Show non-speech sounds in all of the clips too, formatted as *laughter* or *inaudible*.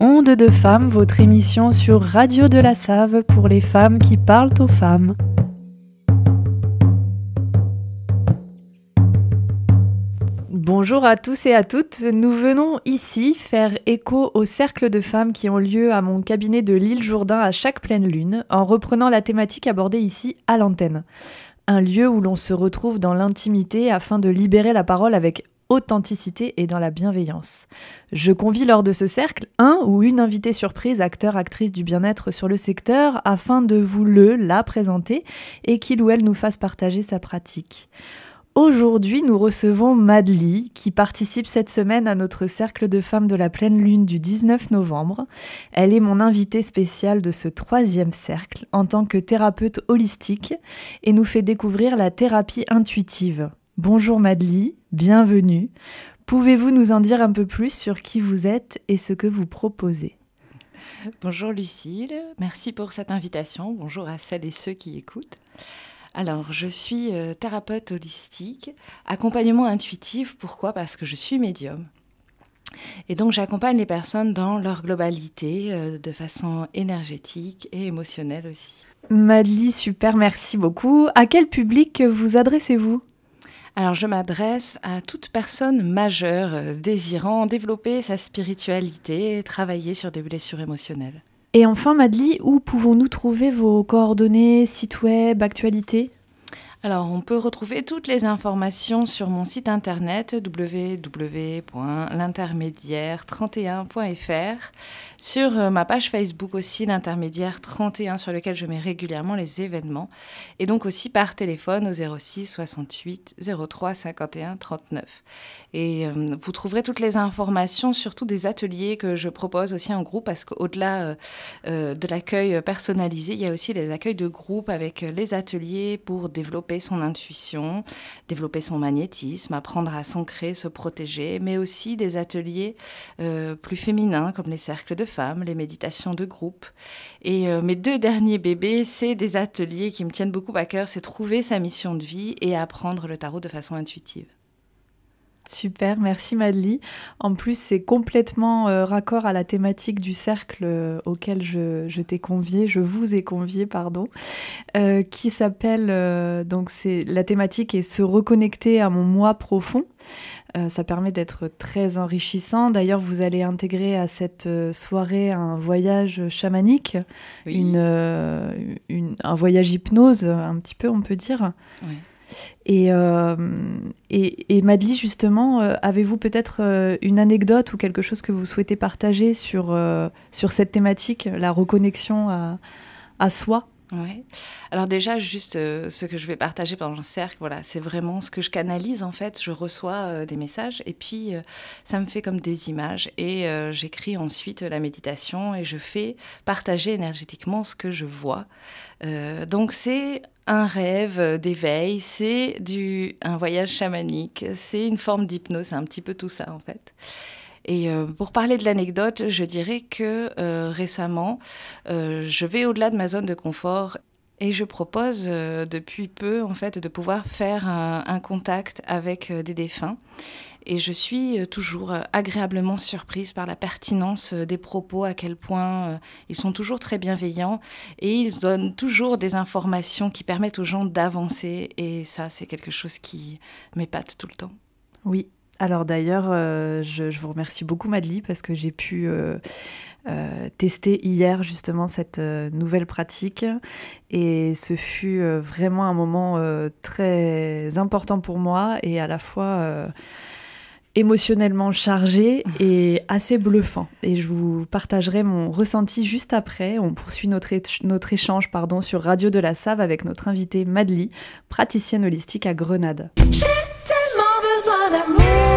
Onde de femmes, votre émission sur Radio de la Save pour les femmes qui parlent aux femmes. Bonjour à tous et à toutes. Nous venons ici faire écho au cercle de femmes qui ont lieu à mon cabinet de l'île Jourdain à chaque pleine lune, en reprenant la thématique abordée ici à l'antenne. Un lieu où l'on se retrouve dans l'intimité afin de libérer la parole avec authenticité et dans la bienveillance. Je convie lors de ce cercle un ou une invitée surprise, acteur, actrice du bien-être sur le secteur, afin de vous le, la présenter et qu'il ou elle nous fasse partager sa pratique. Aujourd'hui, nous recevons Madly, qui participe cette semaine à notre cercle de femmes de la pleine lune du 19 novembre. Elle est mon invitée spéciale de ce troisième cercle en tant que thérapeute holistique et nous fait découvrir la thérapie intuitive. Bonjour Madly, bienvenue. Pouvez-vous nous en dire un peu plus sur qui vous êtes et ce que vous proposez? Bonjour Lucille, merci pour cette invitation. Bonjour à celles et ceux qui écoutent. Alors, je suis euh, thérapeute holistique, accompagnement intuitif. Pourquoi? Parce que je suis médium. Et donc, j'accompagne les personnes dans leur globalité, euh, de façon énergétique et émotionnelle aussi. Madly, super, merci beaucoup. À quel public vous adressez-vous? Alors je m'adresse à toute personne majeure euh, désirant développer sa spiritualité et travailler sur des blessures émotionnelles. Et enfin, Madly, où pouvons-nous trouver vos coordonnées, site web, actualités? Alors, on peut retrouver toutes les informations sur mon site internet www.l'intermédiaire31.fr, sur euh, ma page Facebook aussi, l'intermédiaire 31, sur lequel je mets régulièrement les événements, et donc aussi par téléphone au 06 68 03 51 39. Et euh, vous trouverez toutes les informations, surtout des ateliers que je propose aussi en groupe, parce qu'au-delà euh, de l'accueil personnalisé, il y a aussi les accueils de groupe avec les ateliers pour développer son intuition, développer son magnétisme, apprendre à s'ancrer, se protéger, mais aussi des ateliers euh, plus féminins comme les cercles de femmes, les méditations de groupe. Et euh, mes deux derniers bébés, c'est des ateliers qui me tiennent beaucoup à cœur, c'est trouver sa mission de vie et apprendre le tarot de façon intuitive. Super, merci Madly. En plus, c'est complètement euh, raccord à la thématique du cercle euh, auquel je, t'ai convié, je vous ai convié, pardon, euh, qui s'appelle, donc c'est la thématique est se reconnecter à mon moi profond. ça permet d'être très enrichissant. D'ailleurs, vous allez intégrer à cette soirée un voyage chamanique, une, un voyage hypnose, un petit peu, on peut dire. Oui. Et, euh, et, justement, euh, avez-vous peut-être euh, une anecdote ou quelque chose que vous souhaitez partager sur, sur cette thématique, la reconnexion à, à soi? Ouais. Alors déjà, juste ce que je vais partager pendant le cercle, voilà, c'est vraiment ce que je canalise en fait. Je reçois des messages et puis ça me fait comme des images et j'écris ensuite la méditation et je fais partager énergétiquement ce que je vois. donc c'est un rêve d'éveil, c'est du un voyage chamanique, c'est une forme d'hypnose, c'est un petit peu tout ça en fait. Et euh, pour parler de l'anecdote, je dirais que euh, récemment, euh, je vais au-delà de ma zone de confort et je propose depuis peu en fait de pouvoir faire un contact avec des défunts. Et je suis toujours agréablement surprise par la pertinence des propos, à quel point ils sont toujours très bienveillants et ils donnent toujours des informations qui permettent aux gens d'avancer. Et ça, c'est quelque chose qui m'épate tout le temps. Oui, alors d'ailleurs, je, vous remercie beaucoup Madly parce que j'ai pu tester hier justement cette nouvelle pratique et ce fut vraiment un moment très important pour moi et à la fois émotionnellement chargé et *laughs* assez bluffant. Et je vous partagerai mon ressenti juste après. On poursuit notre, notre échange pardon, sur Radio de la Save avec notre invitée Madly, praticienne holistique à Grenade. J'ai tellement besoin d'amour,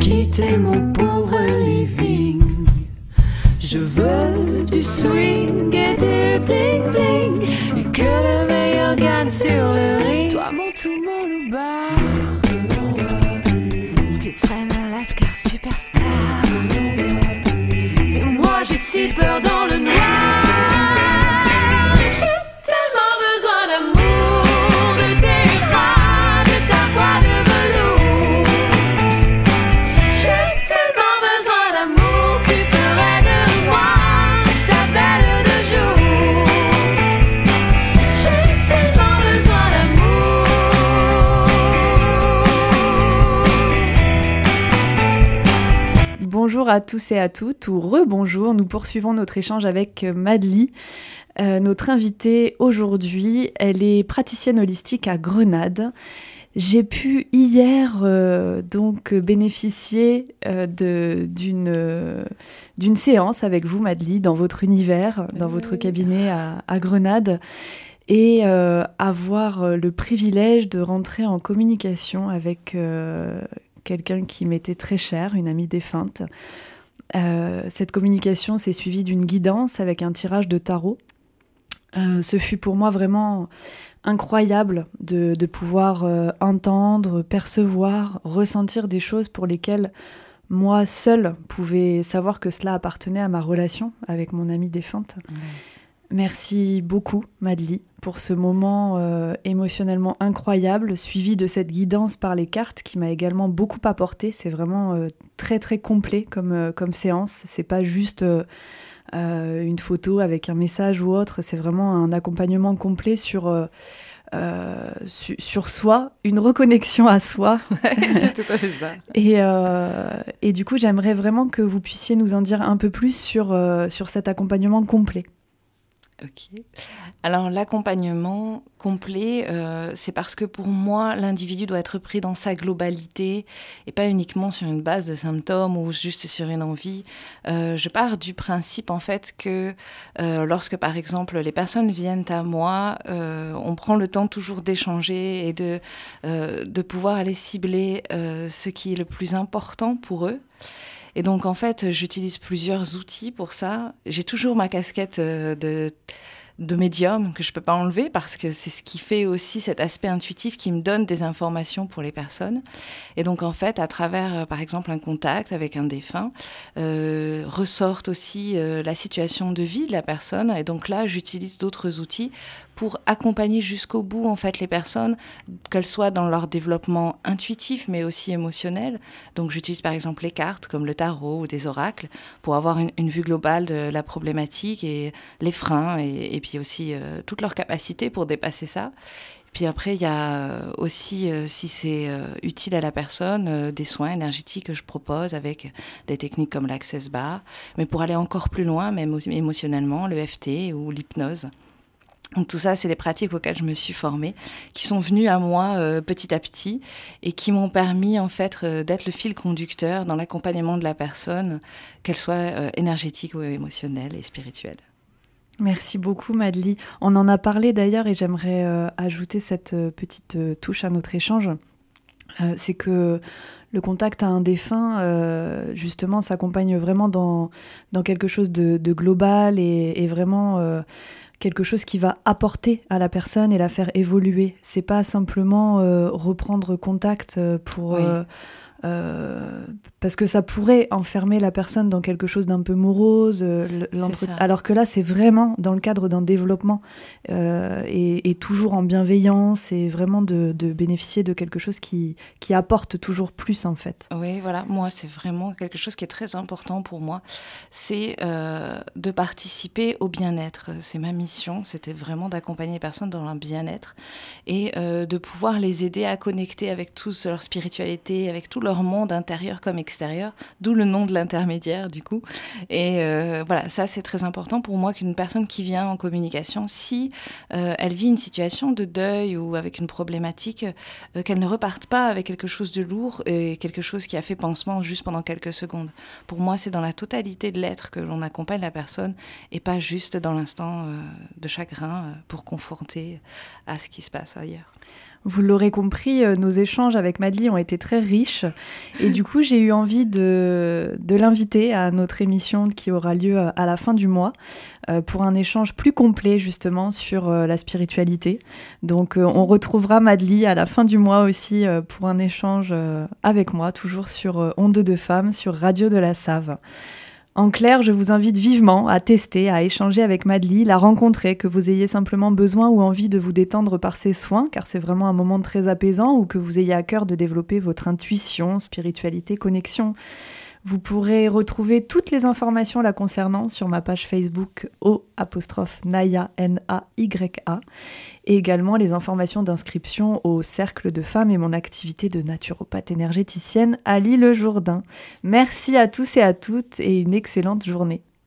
quitter mon pauvre living. Je veux du swing et du bling bling. Et que le meilleur gagne sur le ring. Toi, mon tout, mon louba. Tu serais mon lascar superstar. Et moi, j'ai si peur dans le noir. Bonjour à tous et à toutes, ou rebonjour, nous poursuivons notre échange avec euh, Madly. Euh, notre invitée aujourd'hui, elle est praticienne holistique à Grenade. J'ai pu hier euh, donc bénéficier euh, d'une séance avec vous, Madly, dans votre univers, dans votre cabinet à, à Grenade, et euh, avoir le privilège de rentrer en communication avec euh, quelqu'un qui m'était très cher, une amie défunte. Euh, cette communication s'est suivie d'une guidance avec un tirage de tarot. Euh, ce fut pour moi vraiment incroyable de, pouvoir euh, entendre, percevoir, ressentir des choses pour lesquelles moi seule pouvais savoir que cela appartenait à ma relation avec mon amie défunte. Merci beaucoup, Madly, pour ce moment euh, émotionnellement incroyable, suivi de cette guidance par les cartes qui m'a également beaucoup apporté. C'est vraiment euh, très très complet comme, euh, comme séance. C'est pas juste euh, une photo avec un message ou autre. C'est vraiment un accompagnement complet sur euh, su- sur soi, une reconnexion à soi. *laughs* c'est tout à fait ça. Et, euh, et du coup, j'aimerais vraiment que vous puissiez nous en dire un peu plus sur, euh, sur cet accompagnement complet. Ok. Alors l'accompagnement complet, euh, c'est parce que pour moi, l'individu doit être pris dans sa globalité et pas uniquement sur une base de symptômes ou juste sur une envie. Euh, je pars du principe en fait que euh, lorsque par exemple les personnes viennent à moi, on prend le temps toujours d'échanger et de, de pouvoir aller cibler ce qui est le plus important pour eux. Et donc, en fait, j'utilise plusieurs outils pour ça. J'ai toujours ma casquette euh, de, médium que je peux pas enlever parce que c'est ce qui fait aussi cet aspect intuitif qui me donne des informations pour les personnes. Et donc, en fait, à travers, euh, par exemple, un contact avec un défunt, euh, ressortent aussi euh, la situation de vie de la personne. Et donc là, j'utilise d'autres outils pour accompagner jusqu'au bout, en fait, les personnes, qu'elles soient dans leur développement intuitif, mais aussi émotionnel. Donc, j'utilise par exemple les cartes, comme le tarot ou des oracles, pour avoir une, vue globale de la problématique et les freins, et, puis aussi euh, toutes leurs capacités pour dépasser ça. Puis après, il y a euh, aussi, euh, si c'est euh, utile à la personne, des soins énergétiques que je propose avec des techniques comme l'access bar. Mais pour aller encore plus loin, même émotionnellement, le FT ou l'hypnose. Donc tout ça, c'est des pratiques auxquelles je me suis formée, qui sont venues à moi euh, petit à petit et qui m'ont permis en fait euh, d'être le fil conducteur dans l'accompagnement de la personne, qu'elle soit euh, énergétique ou émotionnelle et spirituelle. Merci beaucoup, Madly. On en a parlé d'ailleurs et j'aimerais ajouter cette petite touche à notre échange. C'est que le contact à un défunt, justement, s'accompagne vraiment dans, dans quelque chose de, global et, vraiment quelque chose qui va apporter à la personne et la faire évoluer. C'est pas simplement euh, reprendre contact euh, pour. Oui. Euh, parce que ça pourrait enfermer la personne dans quelque chose d'un peu morose, euh, alors que là c'est vraiment dans le cadre d'un développement euh, et, et toujours en bienveillance et vraiment de, de bénéficier de quelque chose qui, qui apporte toujours plus en fait. Oui, voilà, moi, c'est vraiment quelque chose qui est très important pour moi. C'est de participer au bien-être. C'est ma mission, c'était vraiment d'accompagner les personnes dans leur bien-être et de pouvoir les aider à connecter avec toute leur spiritualité, avec tout leur monde intérieur comme extérieur, d'où le nom de l'intermédiaire, du coup. Et euh, voilà, ça, c'est très important pour moi qu'une personne qui vient en communication, si euh, elle vit une situation de deuil ou avec une problématique, euh, qu'elle ne reparte pas avec quelque chose de lourd et quelque chose qui a fait pansement juste pendant quelques secondes. Pour moi, c'est dans la totalité de l'être que l'on accompagne la personne et pas juste dans l'instant de chagrin pour conforter à ce qui se passe ailleurs. Vous l'aurez compris, euh, nos échanges avec Madly ont été très riches. Et du coup, j'ai eu envie de, l'inviter à notre émission qui aura lieu euh, à la fin du mois euh, pour un échange plus complet justement sur la spiritualité. Donc, on retrouvera Madly à la fin du mois aussi pour un échange avec moi, toujours sur Onde de Femmes, sur Radio de la Save. En clair, je vous invite vivement à tester, à échanger avec Madly, la rencontrer, que vous ayez simplement besoin ou envie de vous détendre par ses soins, car c'est vraiment un moment très apaisant, ou que vous ayez à cœur de développer votre intuition, spiritualité, connexion. Vous pourrez retrouver toutes les informations la concernant sur ma page Facebook O apostrophe Naya N-A-Y-A et également les informations d'inscription au Cercle de Femmes et mon activité de naturopathe énergéticienne à l'île Jourdain. Merci à tous et à toutes et une excellente journée.